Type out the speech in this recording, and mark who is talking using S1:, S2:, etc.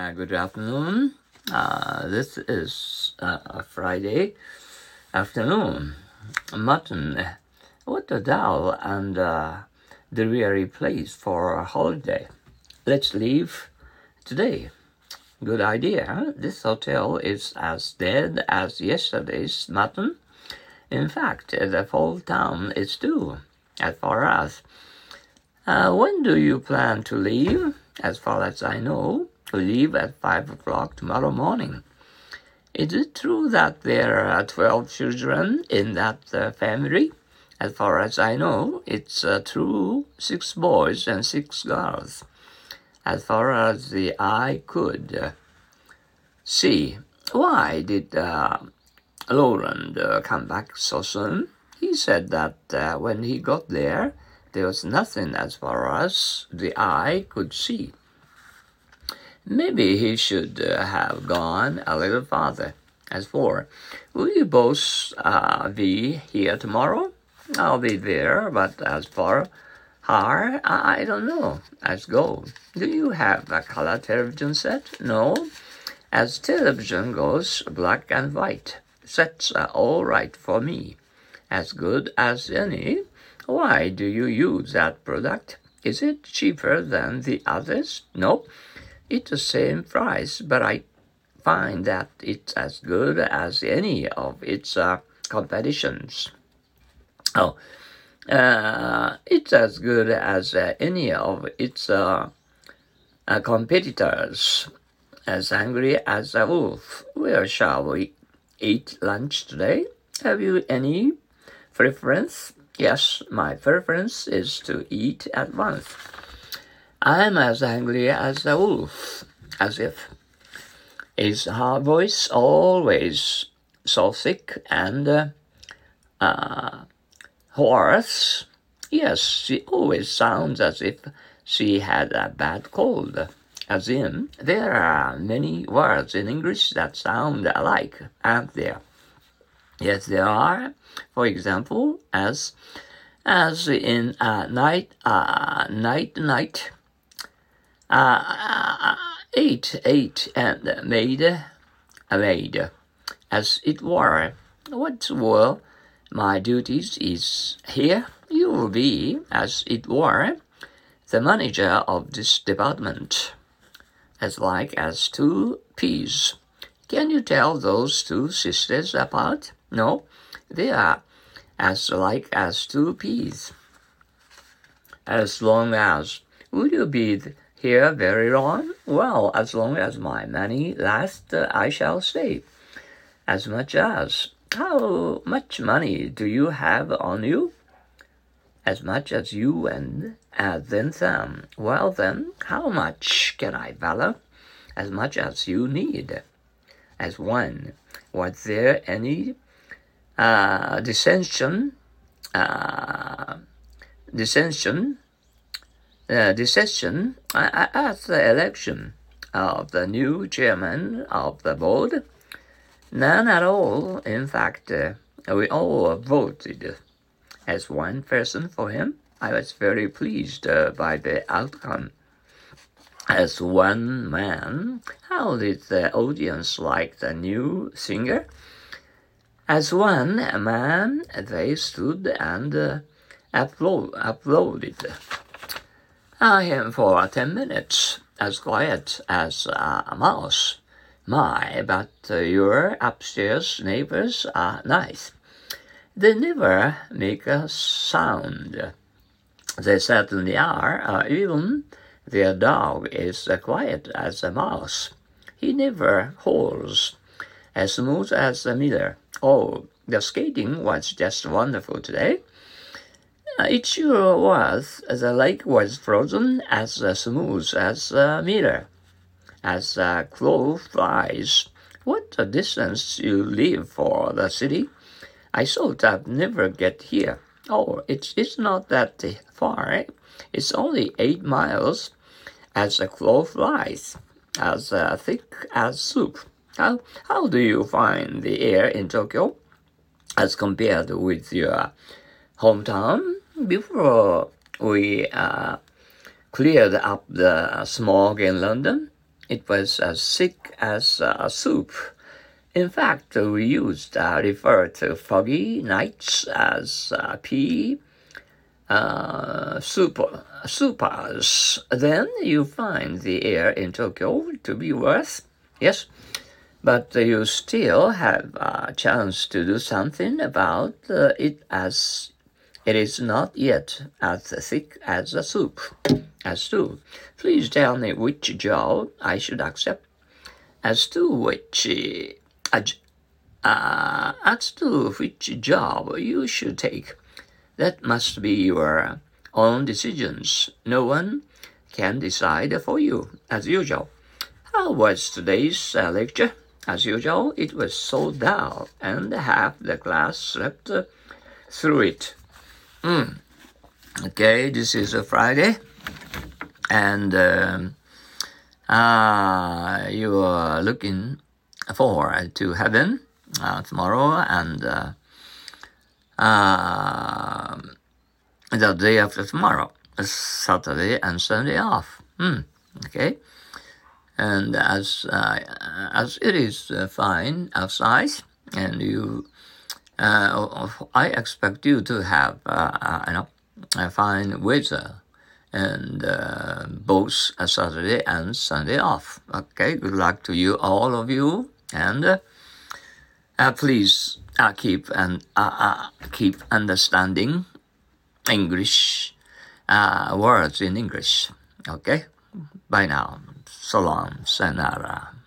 S1: Uh, good afternoon. Uh, this is uh, a Friday afternoon. Mutton. What a dull and uh, dreary place for a holiday. Let's leave today. Good idea. This hotel is as dead as yesterday's mutton. In fact, the whole town is too, as far as. Uh, when do you plan to leave? As far as I know, leave at five o'clock tomorrow morning. Is it true that there are twelve children in that uh, family? As far as I know, it's uh, true six boys and six girls. As far as the eye could uh, see, why did uh, Roland uh, come back so soon? He said that uh, when he got there, there was nothing as far as the eye could see. Maybe he should uh, have gone a little farther. As for, will you both uh, be here tomorrow? I'll be there, but as for her, I, don't know. Let's go. Do you have a color television set? No. As television goes, black and white. Sets are all right for me. As good as any. Why do you use that product? Is it cheaper than the others? No. It's the same price, but I find that it's as good as any of its uh, competitions. Oh, uh, it's as good as uh, any of its uh, uh, competitors. As angry as a wolf. Where shall we eat lunch today? Have you any preference? Yes, my preference is to eat at once. I'm as angry as a wolf, as if. Is her voice always so thick and uh, uh, hoarse? Yes, she always sounds as if she had a bad cold. As in, there are many words in English that sound alike, aren't there? Yes, there are. For example, as as in uh, night, uh, night, night uh, ate, ate, and made, made, as it were. What were my duties is here you will be, as it were, the manager of this department, as like as two peas. Can you tell those two sisters apart? No, they are as like as two peas. As long as, will you be here very long? Well, as long as my money lasts, uh, I shall stay. As much as. How much money do you have on you? As much as you and as then some. Well then, how much can I valor? As much as you need. As one. Was there any uh, dissension? Uh, dissension the decision at the election of the new chairman of the board. None at all. In fact, uh, we all voted as one person for him. I was very pleased uh, by the outcome. As one man, how did the audience like the new singer? As one man, they stood and uh, applaud- applauded. I am for ten minutes as quiet as a mouse. My, but uh, your upstairs neighbors are nice. They never make a sound. They certainly are. Uh, even their dog is uh, quiet as a mouse. He never howls. As smooth as a mirror. Oh, the skating was just wonderful today. Uh, it sure was. The lake was frozen as uh, smooth as a mirror. As a crow flies. What a distance you live for the city. I thought I'd never get here. Oh, it's, it's not that far. Eh? It's only eight miles. As a crow flies. As uh, thick as soup. How, how do you find the air in Tokyo as compared with your hometown? Before we uh, cleared up the smog in London, it was as thick as a soup. In fact, we used to uh, refer to foggy nights as uh, P uh, super, supers. Then you find the air in Tokyo to be worse, yes, but you still have a chance to do something about uh, it as it is not yet as thick as a soup. As to, please tell me which job I should accept. As to which uh, as to which job you should take, that must be your own decisions. No one can decide for you, as usual. How was today's uh, lecture? As usual, it was so dull, and half the class slept uh, through it. Mm. Okay, this is a Friday, and um, uh, you are looking forward to heaven uh, tomorrow and uh, uh, the day after tomorrow, Saturday and Sunday off. Hmm. Okay, and as uh, as it is uh, fine outside, and you, I expect you to have you know a fine weather and uh, both Saturday and Sunday off. Okay, good luck to you, all of you, and uh, uh, please uh, keep and uh, uh, keep understanding English uh, words in English. Okay, bye now. So long, sayonara.